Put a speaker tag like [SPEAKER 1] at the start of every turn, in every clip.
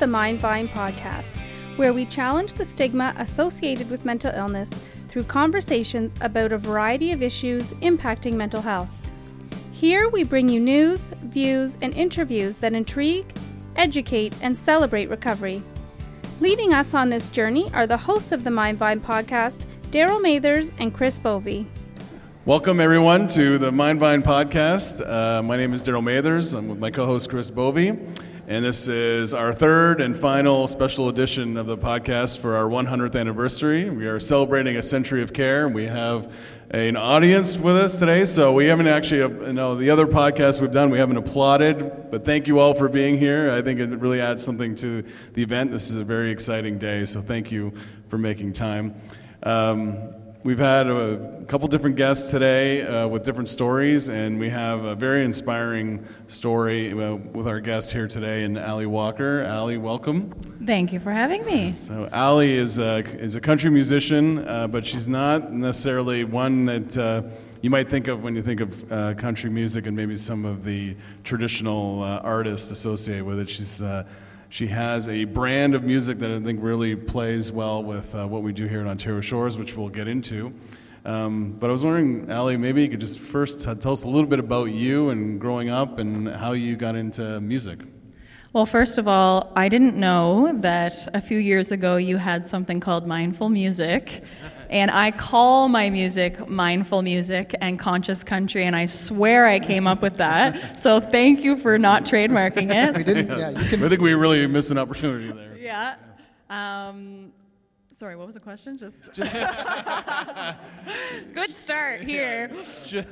[SPEAKER 1] The Mind Vine podcast, where we challenge the stigma associated with mental illness through conversations about a variety of issues impacting mental health. Here we bring you news, views, and interviews that intrigue, educate, and celebrate recovery. Leading us on this journey are the hosts of the Mind Vine podcast, Daryl Mathers and Chris Bovey.
[SPEAKER 2] Welcome, everyone, to the Mind Vine podcast. Uh, my name is Daryl Mathers. I'm with my co host, Chris Bovey. And this is our third and final special edition of the podcast for our 100th anniversary. We are celebrating a century of care. We have an audience with us today, so we haven't actually, uh, you know, the other podcasts we've done, we haven't applauded, but thank you all for being here. I think it really adds something to the event. This is a very exciting day, so thank you for making time. Um, We've had a couple different guests today uh, with different stories, and we have a very inspiring story uh, with our guest here today, and Allie Walker. Allie, welcome.
[SPEAKER 3] Thank you for having me.
[SPEAKER 2] So, Ali is a, is a country musician, uh, but she's not necessarily one that uh, you might think of when you think of uh, country music and maybe some of the traditional uh, artists associated with it. She's she has a brand of music that I think really plays well with uh, what we do here in Ontario Shores, which we'll get into. Um, but I was wondering, Allie, maybe you could just first tell us a little bit about you and growing up and how you got into music.
[SPEAKER 3] Well, first of all, I didn't know that a few years ago you had something called mindful music. And I call my music mindful music and conscious country, and I swear I came up with that. So thank you for not trademarking it.
[SPEAKER 2] we didn't, yeah, you can... I think we really missed an opportunity there.
[SPEAKER 3] Yeah. Um, sorry, what was the question? Just, good start here.
[SPEAKER 2] Just,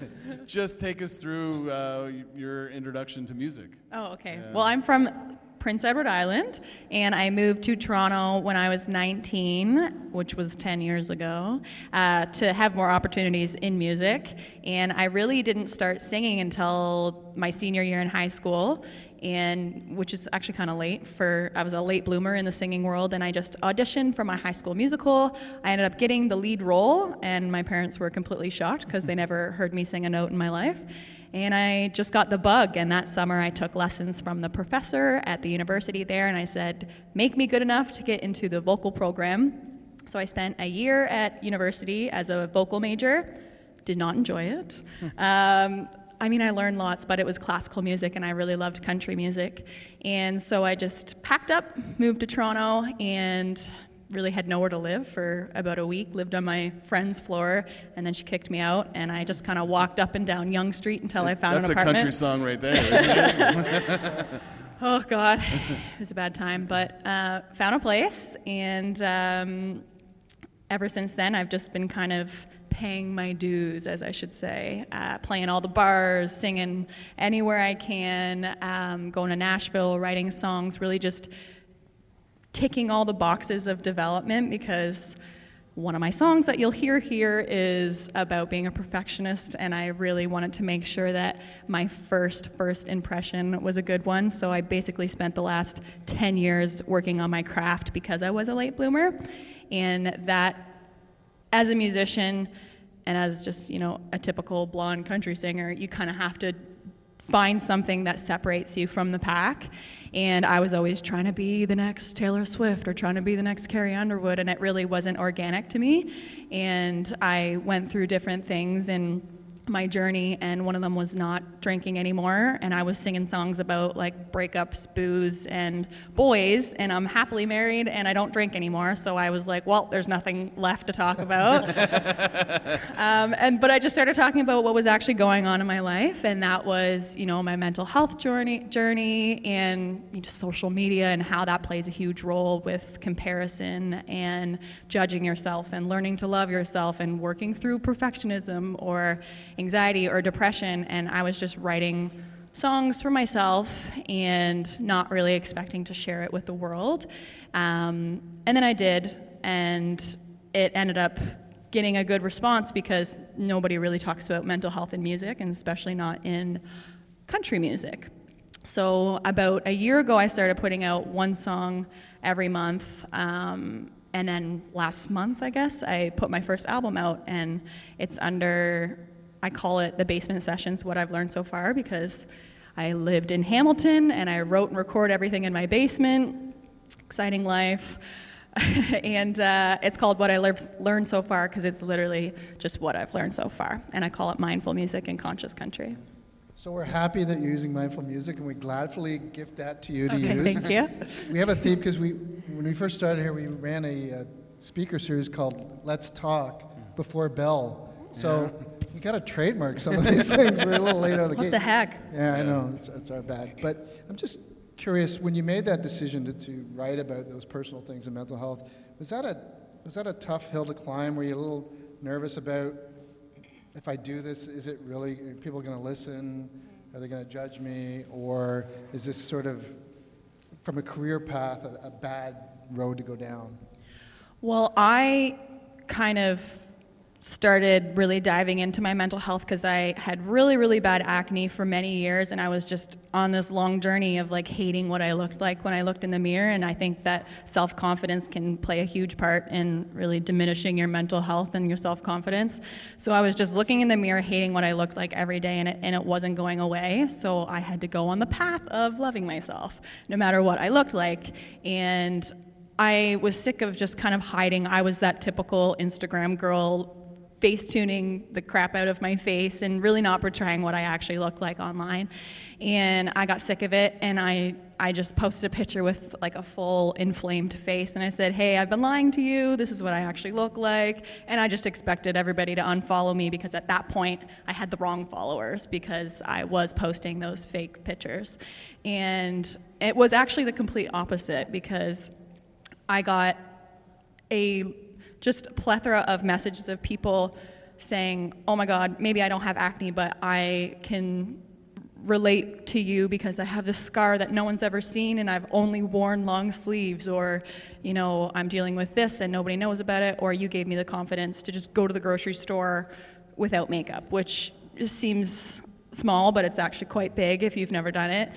[SPEAKER 2] just take us through uh, your introduction to music.
[SPEAKER 3] Oh, okay. Well, I'm from Prince Edward Island, and I moved to Toronto when I was 19, which was 10 years ago, uh, to have more opportunities in music. And I really didn't start singing until my senior year in high school and which is actually kind of late for i was a late bloomer in the singing world and i just auditioned for my high school musical i ended up getting the lead role and my parents were completely shocked because they never heard me sing a note in my life and I just got the bug. And that summer, I took lessons from the professor at the university there. And I said, make me good enough to get into the vocal program. So I spent a year at university as a vocal major. Did not enjoy it. um, I mean, I learned lots, but it was classical music, and I really loved country music. And so I just packed up, moved to Toronto, and really had nowhere to live for about a week, lived on my friend's floor, and then she kicked me out, and I just kind of walked up and down Yonge Street until I found
[SPEAKER 2] That's
[SPEAKER 3] an apartment.
[SPEAKER 2] That's a country song right there,
[SPEAKER 3] oh, God. It was a bad time, but uh, found a place, and um, ever since then, I've just been kind of paying my dues, as I should say, uh, playing all the bars, singing anywhere I can, um, going to Nashville, writing songs, really just ticking all the boxes of development because one of my songs that you'll hear here is about being a perfectionist and i really wanted to make sure that my first first impression was a good one. So i basically spent the last 10 years working on my craft because i was a late bloomer. And that as a musician and as just you know a typical blonde country singer you kind of have to find something that separates you from the pack. And I was always trying to be the next Taylor Swift or trying to be the next Carrie Underwood, and it really wasn't organic to me. And I went through different things and my journey, and one of them was not drinking anymore. And I was singing songs about like breakups, booze, and boys. And I'm happily married, and I don't drink anymore. So I was like, well, there's nothing left to talk about. um, and but I just started talking about what was actually going on in my life, and that was, you know, my mental health journey, journey, and you know, social media, and how that plays a huge role with comparison and judging yourself, and learning to love yourself, and working through perfectionism or anxiety or depression, and I was just writing songs for myself and not really expecting to share it with the world. Um, and then I did, and it ended up getting a good response because nobody really talks about mental health in music, and especially not in country music. So, about a year ago, I started putting out one song every month. Um, and then last month, I guess, I put my first album out, and it's under I call it the basement sessions, what I've learned so far, because I lived in Hamilton and I wrote and recorded everything in my basement. Exciting life. and uh, it's called What I Learned So Far because it's literally just what I've learned so far. And I call it Mindful Music in Conscious Country.
[SPEAKER 4] So we're happy that you're using mindful music, and we gladly gift that to you to
[SPEAKER 3] okay,
[SPEAKER 4] use.
[SPEAKER 3] Thank you.
[SPEAKER 4] we have a theme because we, when we first started here, we ran a uh, speaker series called "Let's Talk" before Bell. So yeah. We got to trademark some of these things. We're a little late out of the
[SPEAKER 3] what
[SPEAKER 4] gate.
[SPEAKER 3] What the heck?
[SPEAKER 4] Yeah, I know it's, it's our bad. But I'm just curious when you made that decision to, to write about those personal things and mental health. Was that a was that a tough hill to climb? Were you a little nervous about if I do this, is it really are people going to listen? Are they going to judge me? Or is this sort of, from a career path, a, a bad road to go down?
[SPEAKER 3] Well, I kind of started really diving into my mental health because I had really, really bad acne for many years, and I was just on this long journey of like hating what I looked like when I looked in the mirror. And I think that self confidence can play a huge part in really diminishing your mental health and your self confidence. So I was just looking in the mirror, hating what I looked like every day, and it, and it wasn't going away. So I had to go on the path of loving myself, no matter what I looked like. And I was sick of just kind of hiding. I was that typical Instagram girl face tuning the crap out of my face and really not portraying what I actually look like online. And I got sick of it and I, I just posted a picture with like a full inflamed face and I said, Hey, I've been lying to you. This is what I actually look like. And I just expected everybody to unfollow me because at that point I had the wrong followers because I was posting those fake pictures. And it was actually the complete opposite because I got a just a plethora of messages of people saying, "Oh my God, maybe I don't have acne, but I can relate to you because I have this scar that no one's ever seen and I've only worn long sleeves or you know I'm dealing with this and nobody knows about it or you gave me the confidence to just go to the grocery store without makeup which seems small but it's actually quite big if you've never done it.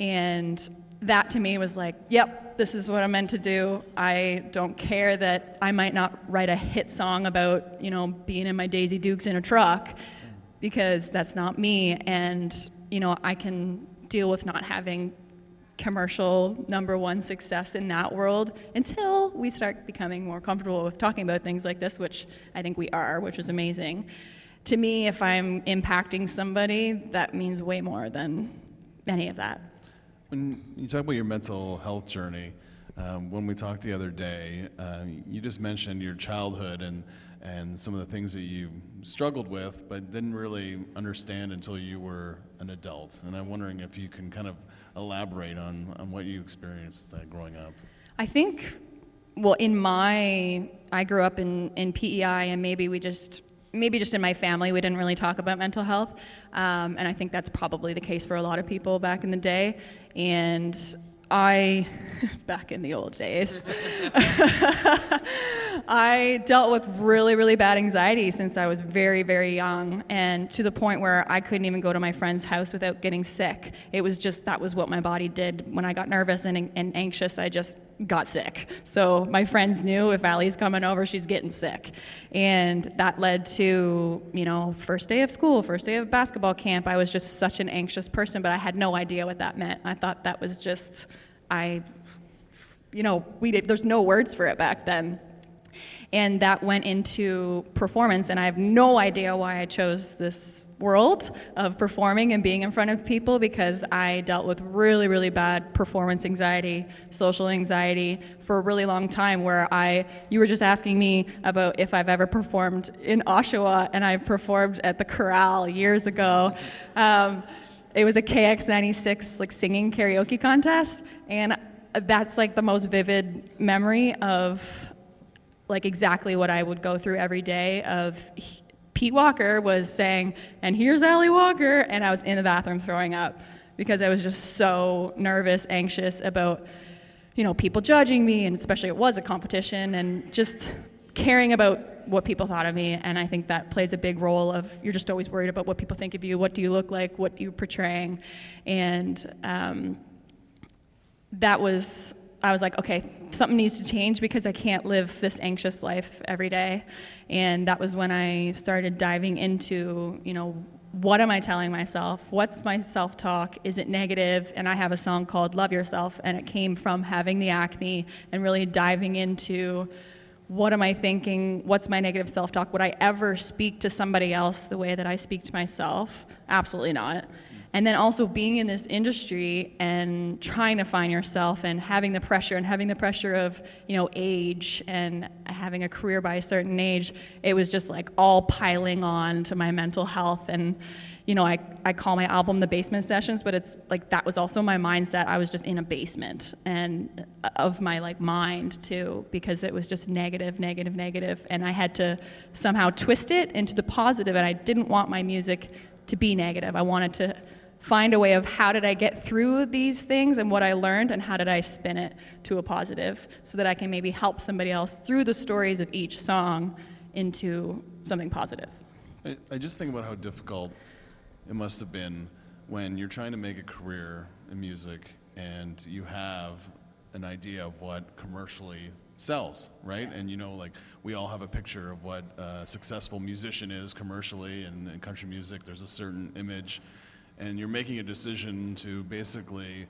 [SPEAKER 3] And that to me was like, yep, this is what I'm meant to do. I don't care that I might not write a hit song about, you know, being in my Daisy Dukes in a truck because that's not me. And, you know, I can deal with not having commercial number one success in that world until we start becoming more comfortable with talking about things like this, which I think we are, which is amazing. To me, if I'm impacting somebody, that means way more than any of that.
[SPEAKER 2] When you talk about your mental health journey, um, when we talked the other day, uh, you just mentioned your childhood and, and some of the things that you struggled with, but didn't really understand until you were an adult. And I'm wondering if you can kind of elaborate on, on what you experienced uh, growing up.
[SPEAKER 3] I think, well, in my, I grew up in, in PEI, and maybe we just maybe just in my family, we didn't really talk about mental health. Um, and I think that's probably the case for a lot of people back in the day. And I, back in the old days, I dealt with really, really bad anxiety since I was very, very young, and to the point where I couldn't even go to my friend's house without getting sick. It was just that was what my body did. When I got nervous and, and anxious, I just got sick. So my friends knew if Allie's coming over, she's getting sick. And that led to, you know, first day of school, first day of basketball camp. I was just such an anxious person, but I had no idea what that meant. I thought that was just, I, you know, we did, there's no words for it back then. And that went into performance, and I have no idea why I chose this world of performing and being in front of people because I dealt with really, really bad performance anxiety, social anxiety for a really long time where I, you were just asking me about if I've ever performed in Oshawa, and I performed at the Corral years ago. Um, it was a KX96 like singing karaoke contest, and that's like the most vivid memory of like exactly what I would go through every day of Pete Walker was saying, and here's Allie Walker, and I was in the bathroom throwing up because I was just so nervous, anxious about, you know, people judging me, and especially it was a competition, and just caring about what people thought of me. And I think that plays a big role of you're just always worried about what people think of you, what do you look like, what you portraying, and um, that was I was like, okay, something needs to change because I can't live this anxious life every day. And that was when I started diving into, you know, what am I telling myself? What's my self talk? Is it negative? And I have a song called Love Yourself, and it came from having the acne and really diving into what am I thinking? What's my negative self talk? Would I ever speak to somebody else the way that I speak to myself? Absolutely not. And then also being in this industry and trying to find yourself and having the pressure and having the pressure of, you know, age and having a career by a certain age, it was just like all piling on to my mental health. And, you know, I, I call my album the basement sessions, but it's like that was also my mindset. I was just in a basement and uh, of my like mind too, because it was just negative, negative, negative. And I had to somehow twist it into the positive, and I didn't want my music to be negative. I wanted to find a way of how did I get through these things and what I learned and how did I spin it to a positive so that I can maybe help somebody else through the stories of each song into something positive.
[SPEAKER 2] I, I just think about how difficult it must have been when you're trying to make a career in music and you have an idea of what commercially sells, right? And you know, like we all have a picture of what a successful musician is commercially, and in country music, there's a certain image and you're making a decision to basically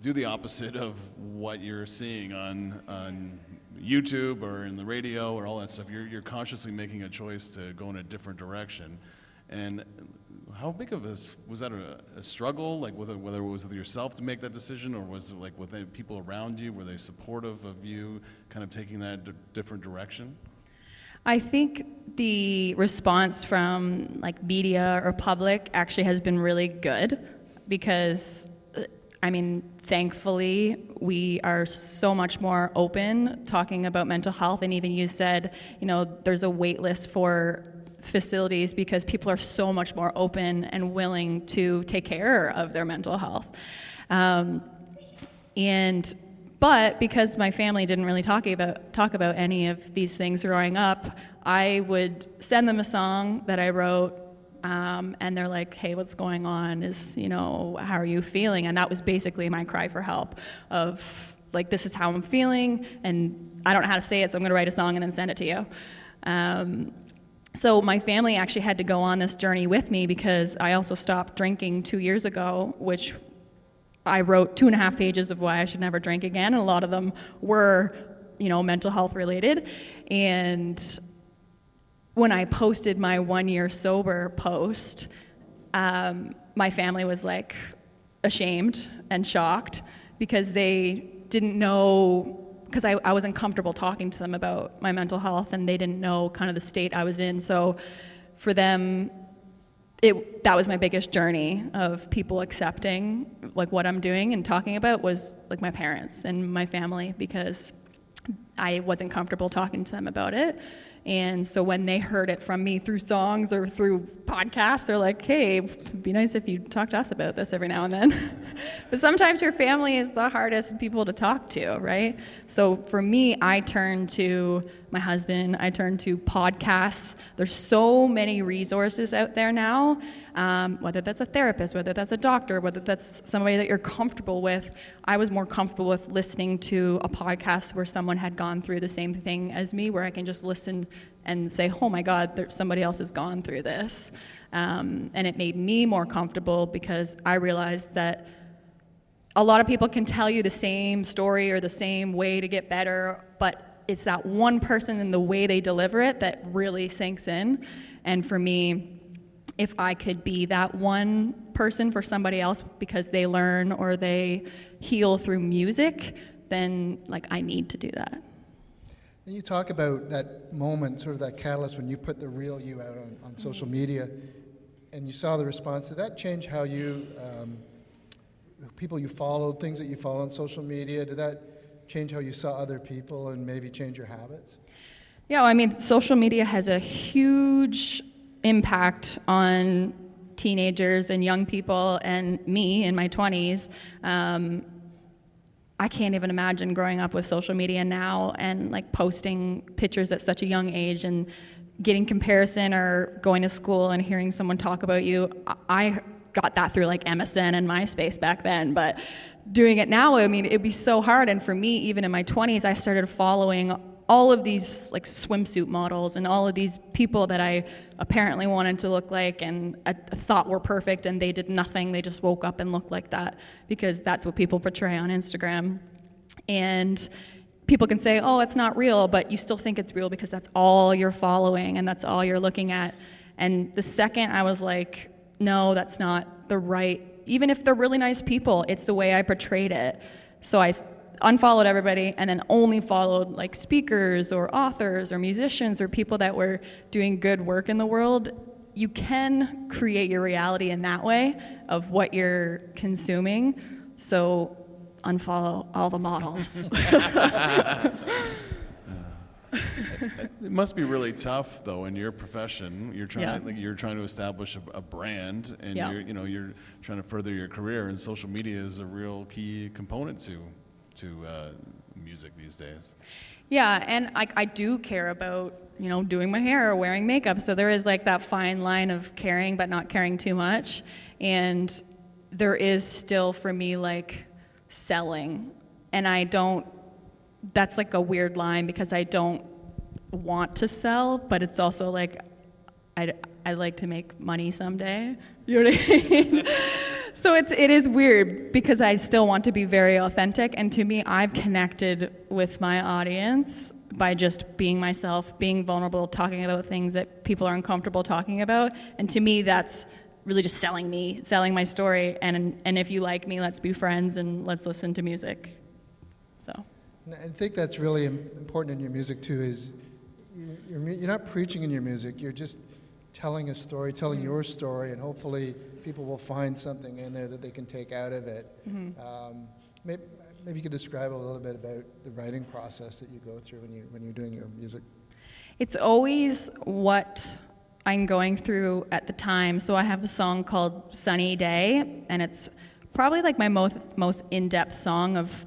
[SPEAKER 2] do the opposite of what you're seeing on, on YouTube or in the radio or all that stuff. You're, you're consciously making a choice to go in a different direction. And how big of a was that a, a struggle? Like whether whether it was with yourself to make that decision, or was it like with people around you? Were they supportive of you kind of taking that d- different direction?
[SPEAKER 3] I think the response from like media or public actually has been really good because I mean, thankfully, we are so much more open talking about mental health. And even you said, you know, there's a wait list for facilities because people are so much more open and willing to take care of their mental health. Um, and but because my family didn't really talk about talk about any of these things growing up, I would send them a song that I wrote, um, and they're like, "Hey, what's going on? Is you know, how are you feeling?" And that was basically my cry for help. Of like, this is how I'm feeling, and I don't know how to say it, so I'm going to write a song and then send it to you. Um, so my family actually had to go on this journey with me because I also stopped drinking two years ago, which I wrote two and a half pages of why I should never drink again, and a lot of them were, you know, mental health related. And when I posted my one year sober post, um, my family was like ashamed and shocked because they didn't know because I, I wasn't comfortable talking to them about my mental health and they didn't know kind of the state I was in. So for them, it, that was my biggest journey of people accepting like what I'm doing and talking about was like my parents and my family because I wasn't comfortable talking to them about it. And so when they heard it from me through songs or through podcasts, they're like, hey, it'd be nice if you talk to us about this every now and then. but sometimes your family is the hardest people to talk to, right? So for me, I turn to my husband, I turn to podcasts. There's so many resources out there now, um, whether that's a therapist, whether that's a doctor, whether that's somebody that you're comfortable with. I was more comfortable with listening to a podcast where someone had gone through the same thing as me, where I can just listen and say, oh my God, somebody else has gone through this. Um, and it made me more comfortable because I realized that a lot of people can tell you the same story or the same way to get better, but it's that one person and the way they deliver it that really sinks in. And for me, if I could be that one person for somebody else because they learn or they heal through music, then like I need to do that.
[SPEAKER 4] And you talk about that moment, sort of that catalyst when you put the real you out on, on social media and you saw the response. Did that change how you, um, people you followed, things that you follow on social media, did that change how you saw other people and maybe change your habits?
[SPEAKER 3] Yeah, well, I mean, social media has a huge impact on teenagers and young people and me in my 20s. Um, I can't even imagine growing up with social media now and like posting pictures at such a young age and getting comparison or going to school and hearing someone talk about you. I got that through like MSN and MySpace back then, but doing it now, I mean, it'd be so hard. And for me, even in my 20s, I started following all of these like swimsuit models and all of these people that I apparently wanted to look like and I thought were perfect and they did nothing. They just woke up and looked like that because that's what people portray on Instagram. And people can say, oh, it's not real, but you still think it's real because that's all you're following and that's all you're looking at. And the second I was like, no, that's not the right, even if they're really nice people, it's the way I portrayed it. So I unfollowed everybody and then only followed like speakers or authors or musicians or people that were doing good work in the world. You can create your reality in that way of what you're consuming. So unfollow all the models.
[SPEAKER 2] it must be really tough, though, in your profession. You're trying,
[SPEAKER 3] Yeah.
[SPEAKER 2] like, you're trying to establish a, a brand, and
[SPEAKER 3] Yeah.
[SPEAKER 2] you're, you know, you're trying to further your career. And social media is a real key component to, to uh, music these days.
[SPEAKER 3] Yeah, and I, I do care about, you know, doing my hair or wearing makeup. So there is like that fine line of caring but not caring too much. And there is still for me like selling. And I don't, that's like a weird line because I don't want to sell, but it's also like, I'd, I'd like to make money someday. You know what I mean? so it's, it is weird because I still want to be very authentic. And to me, I've connected with my audience by just being myself, being vulnerable, talking about things that people are uncomfortable talking about. And to me, that's really just selling me, selling my story. And, and if you like me, let's be friends and let's listen to music. So.
[SPEAKER 4] And I think that's really important in your music too. Is you- you're, you're not preaching in your music. You're just telling a story, telling mm. your story, and hopefully people will find something in there that they can take out of it. Um, maybe, maybe you could describe a little bit about the writing process that you go through when you when you're doing your music.
[SPEAKER 3] It's always what I'm going through at the time. So I have a song called Sunny Day, and it's probably like my most, most in depth song of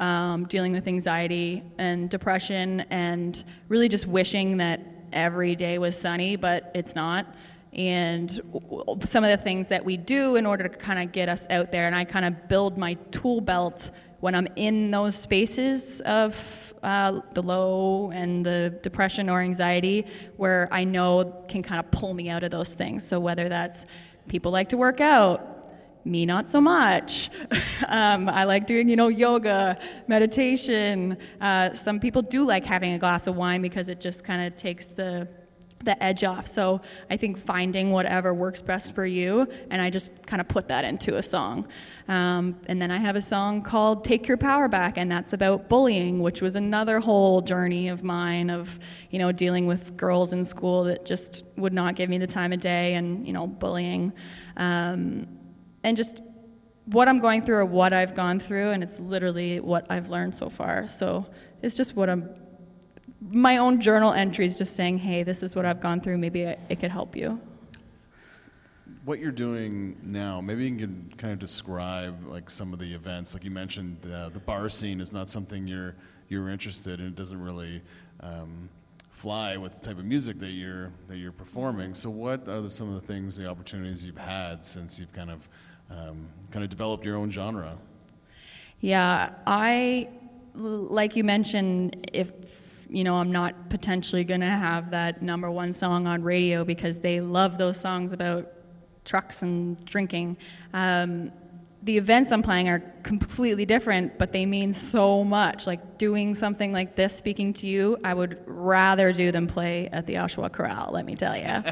[SPEAKER 3] um, dealing with anxiety and depression and really just wishing that every day was sunny, but it's not. And some of the things that we do in order to kind of get us out there, and I kind of build my tool belt when I'm in those spaces of uh, the low and the depression or anxiety, where I know can kind of pull me out of those things. So whether that's people like to work out, me not so much. um, I like doing, you know, yoga, meditation. Uh, some people do like having a glass of wine because it just kind of takes the the edge off. So I think finding whatever works best for you, and I just kind of put that into a song. Um, and then I have a song called "Take Your Power Back," and that's about bullying, which was another whole journey of mine of you know dealing with girls in school that just would not give me the time of day, and you know bullying, um, and just what I'm going through or what I've gone through, and it's literally what I've learned so far. So it's just what I'm my own journal entries just saying, hey, this is what I've gone through. Maybe it, it could help you.
[SPEAKER 2] What you're doing now, maybe you can kind of describe like some of the events. Like you mentioned, uh, the bar scene is not something you're you're interested in. It doesn't really um, fly with the type of music that you're that you're performing. So, what are the, some of the things, the opportunities you've had since you've kind of um, kind of developed your own genre?
[SPEAKER 3] Yeah, I like you mentioned, if, you know, I'm not potentially going to have that number one song on radio because they love those songs about trucks and drinking. Um, the events I'm playing are completely different, but they mean so much. Like doing something like this, speaking to you, I would rather do than play at the Oshawa Corral, let me tell you.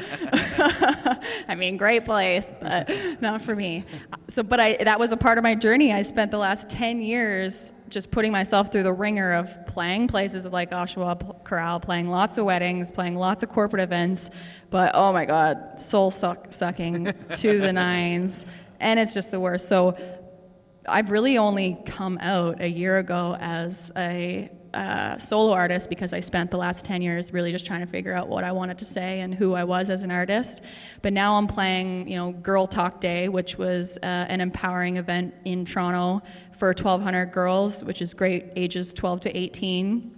[SPEAKER 3] I mean, great place, but not for me. So, but I, that was a part of my journey. I spent the last 10 years just putting myself through the ringer of playing places like Oshawa Corral, playing lots of weddings, playing lots of corporate events, but oh my God, soul suck, sucking to the nines. And it's just the worst. So I've really only come out a year ago as a uh, solo artist because I spent the last 10 years really just trying to figure out what I wanted to say and who I was as an artist. But now I'm playing, you know, Girl Talk Day, which was uh, an empowering event in Toronto for 1,200 girls, which is great, ages 12 to 18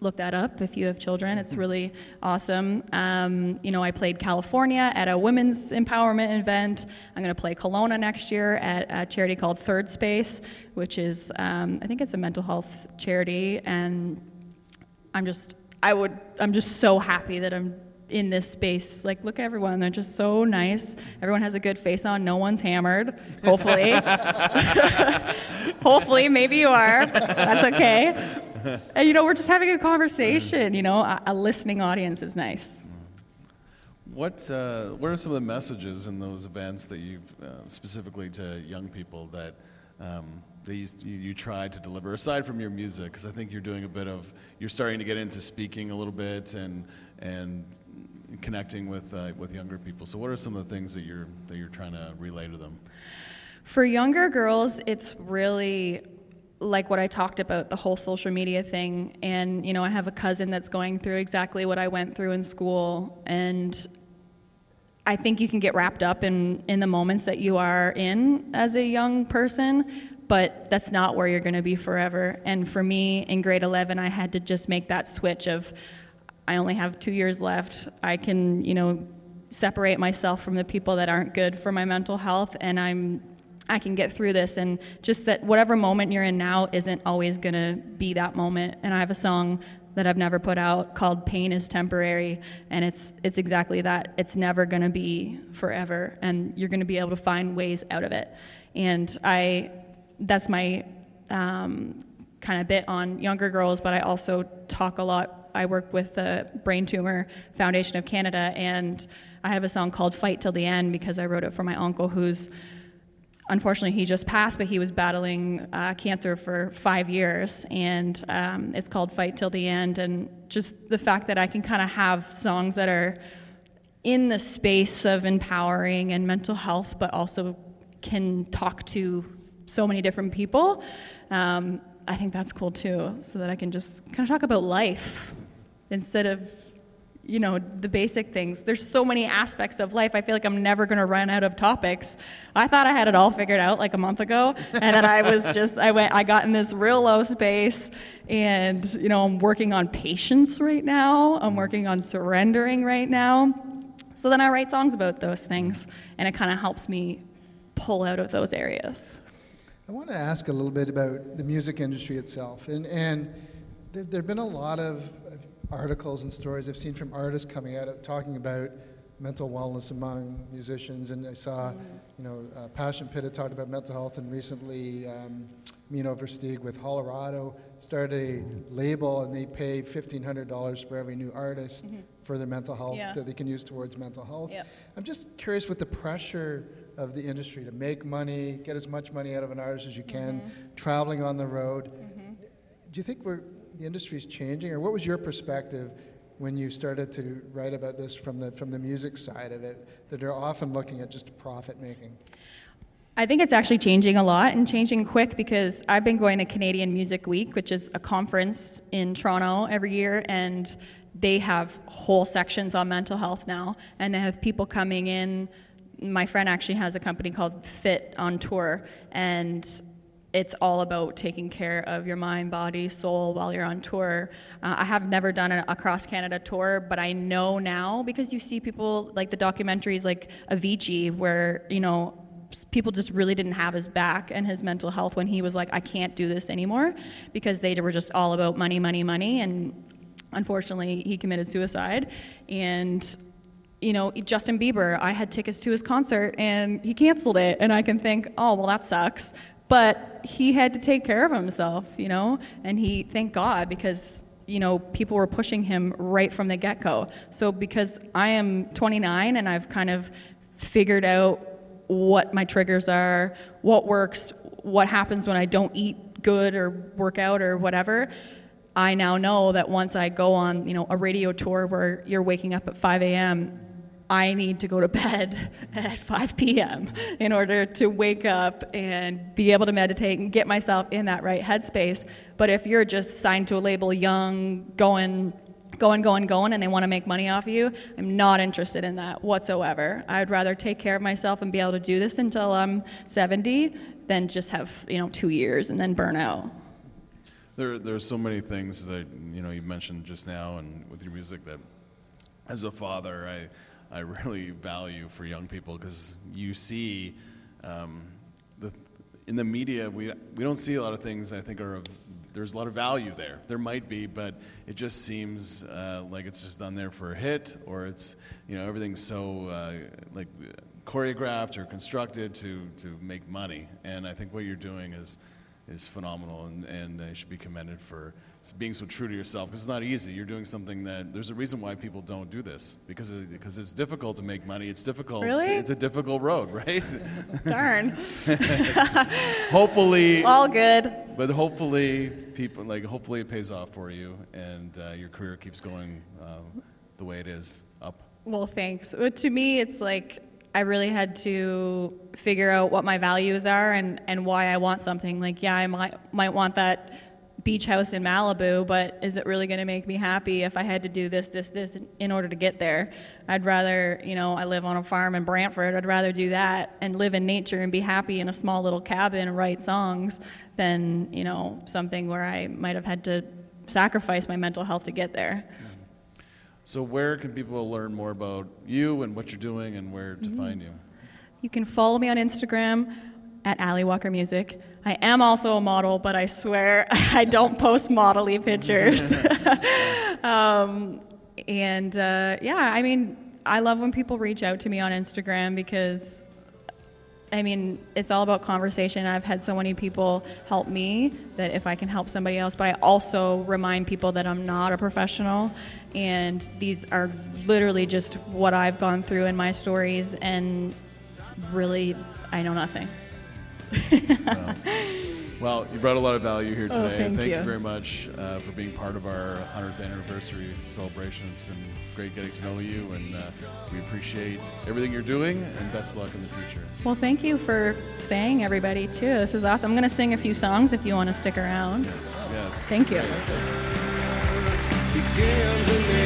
[SPEAKER 3] look that up if you have children. It's really awesome. Um, you know, I played California at a women's empowerment event. I'm going to play Kelowna next year at a charity called Third Space, which is, um, I think it's a mental health charity. And I'm just I would I'm just so happy that I'm in this space. Like, look, at everyone, they're just so nice. Everyone has a good face on. No one's hammered, hopefully. hopefully, maybe you are. That's okay. And, you know, we're just having a conversation. You know, a, a listening audience is nice.
[SPEAKER 2] What, uh, what are some of the messages in those events that you've uh, specifically to young people that, um, you, you try to deliver aside from your music? Because I think you're doing a bit of, you're starting to get into speaking a little bit and, and connecting with, uh, with younger people. So, what are some of the things that you're, that you're trying to relay to them?
[SPEAKER 3] For younger girls, it's really like what I talked about, the whole social media thing. And, you know, I have a cousin that's going through exactly what I went through in school. And I think you can get wrapped up in, in the moments that you are in as a young person, but that's not where you're going to be forever. And for me, in grade 11, I had to just make that switch of I only have two years left. I can, you know, separate myself from the people that aren't good for my mental health, and I'm I can get through this and just that whatever moment you're in now isn't always going to be that moment. And I have a song that I've never put out called Pain is Temporary and it's it's exactly that. It's never going to be forever and you're going to be able to find ways out of it. And I that's my um, kind of bit on younger girls, but I also talk a lot. I work with the Brain Tumor Foundation of Canada and I have a song called Fight Till the End because I wrote it for my uncle who's unfortunately, he just passed, but he was battling uh, cancer for five years, and um, it's called Fight Till the End. And just the fact that I can kind of have songs that are in the space of empowering and mental health, but also can talk to so many different people. Um, I think that's cool too, so that I can just kind of talk about life instead of you know the basic things. There's so many aspects of life. I feel like i'm never going to run out of topics. I thought i had it all figured out like a month ago and then i was just i went i got in this real low space and you know i'm working on patience right now. I'm working on surrendering right now. So then i write songs about those things and it kind of helps me pull out of those areas.
[SPEAKER 4] I want to ask a little bit about the music industry itself and and there have been a lot of articles and stories I've seen from artists coming out talking about mental wellness among musicians. And I saw, you know, uh, Passion Pit had talked about mental health, and recently um, Mino Versteeg with Colorado started a label, and they pay $1,500 for every new artist mm-hmm. for their mental health yeah. that they can use towards mental health. Yep. I'm just curious with the pressure of the industry to make money, get as much money out of an artist as you can, mm-hmm. traveling on the road. Mm-hmm. Do you think we're the industry is changing, or what was your perspective when you started to write about this from the from the music side of it? That they're often looking at just profit making.
[SPEAKER 3] I think it's actually changing a lot and changing quick because I've been going to Canadian Music Week, which is a conference in Toronto every year, and they have whole sections on mental health now, and they have people coming in. My friend actually has a company called Fit on Tour, and it's all about taking care of your mind, body, soul while you're on tour. Uh, I have never done a, a cross Canada tour, but I know now because you see people like the documentaries like Avicii, where you know people just really didn't have his back and his mental health when he was like, I can't do this anymore, because they were just all about money, money, money, and unfortunately he committed suicide, and you know, Justin Bieber, I had tickets to his concert and he canceled it. And I can think, oh, well, that sucks. But he had to take care of himself, you know, and he, thank God, because, you know, people were pushing him right from the get go. So because I am 29 and I've kind of figured out what my triggers are, what works, what happens when I don't eat good or work out or whatever, I now know that once I go on, you know, a radio tour where you're waking up at 5 a.m. I need to go to bed at 5 p.m. in order to wake up and be able to meditate and get myself in that right headspace. But if you're just signed to a label young, going, going, going, going, and they want to make money off of you, I'm not interested in that whatsoever. I'd rather take care of myself and be able to do this until I'm 70 than just have, you know, two years and then burn out.
[SPEAKER 2] There, there are so many things that, you know, you mentioned just now and with your music that as a father, I, I really value for young people because you see um, the in the media we we don't see a lot of things I think are of there's a lot of value there. There might be, but it just seems uh, like it's just done there for a hit, or it's you know everything's so uh, like choreographed or constructed to to make money. And I think what you're doing is is phenomenal, and, and uh, should be commended for being so true to yourself because it's not easy. You're doing something that there's a reason why people don't do this because it, because it's difficult to make money. It's difficult.
[SPEAKER 3] Really?
[SPEAKER 2] It's a difficult road, right?
[SPEAKER 3] Darn.
[SPEAKER 2] hopefully,
[SPEAKER 3] All good.
[SPEAKER 2] but hopefully people like hopefully it pays off for you and uh, your career keeps going um, the way it is up.
[SPEAKER 3] Well, thanks. But to me, it's like I really had to figure out what my values are and, and why I want something. Like, yeah, I might, might want that beach house in Malibu, but is it really going to make me happy if I had to do this, this, this in- in order to get there? I'd rather, you know, I live on a farm in Brantford. I'd rather do that and live in nature and be happy in a small little cabin and write songs than, you know, something where I might have had to sacrifice my mental health to get there.
[SPEAKER 2] So where can people learn more about you and what you're doing and where to mm-hmm. find you?
[SPEAKER 3] You can follow me on Instagram at Allie Walker Music. I am also a model, but I swear I don't post modelly pictures. um, and uh, yeah, I mean, I love when people reach out to me on Instagram because I mean, it's all about conversation. I've had so many people help me that if I can help somebody else, but I also remind people that I'm not a professional and these are literally just what I've gone through in my stories and really I know nothing.
[SPEAKER 2] Well, you brought a lot of value here
[SPEAKER 3] Oh,
[SPEAKER 2] today.
[SPEAKER 3] thank
[SPEAKER 2] you.
[SPEAKER 3] you.
[SPEAKER 2] very much uh, for being part of our 100th anniversary celebration. It's been great getting to know you, and uh, we appreciate everything you're doing, and best luck in the future.
[SPEAKER 3] Well, thank you for staying, everybody, too. This is awesome. I'm going to sing a few songs if you want to stick around.
[SPEAKER 2] Yes, yes.
[SPEAKER 3] Thank you.
[SPEAKER 5] begins in the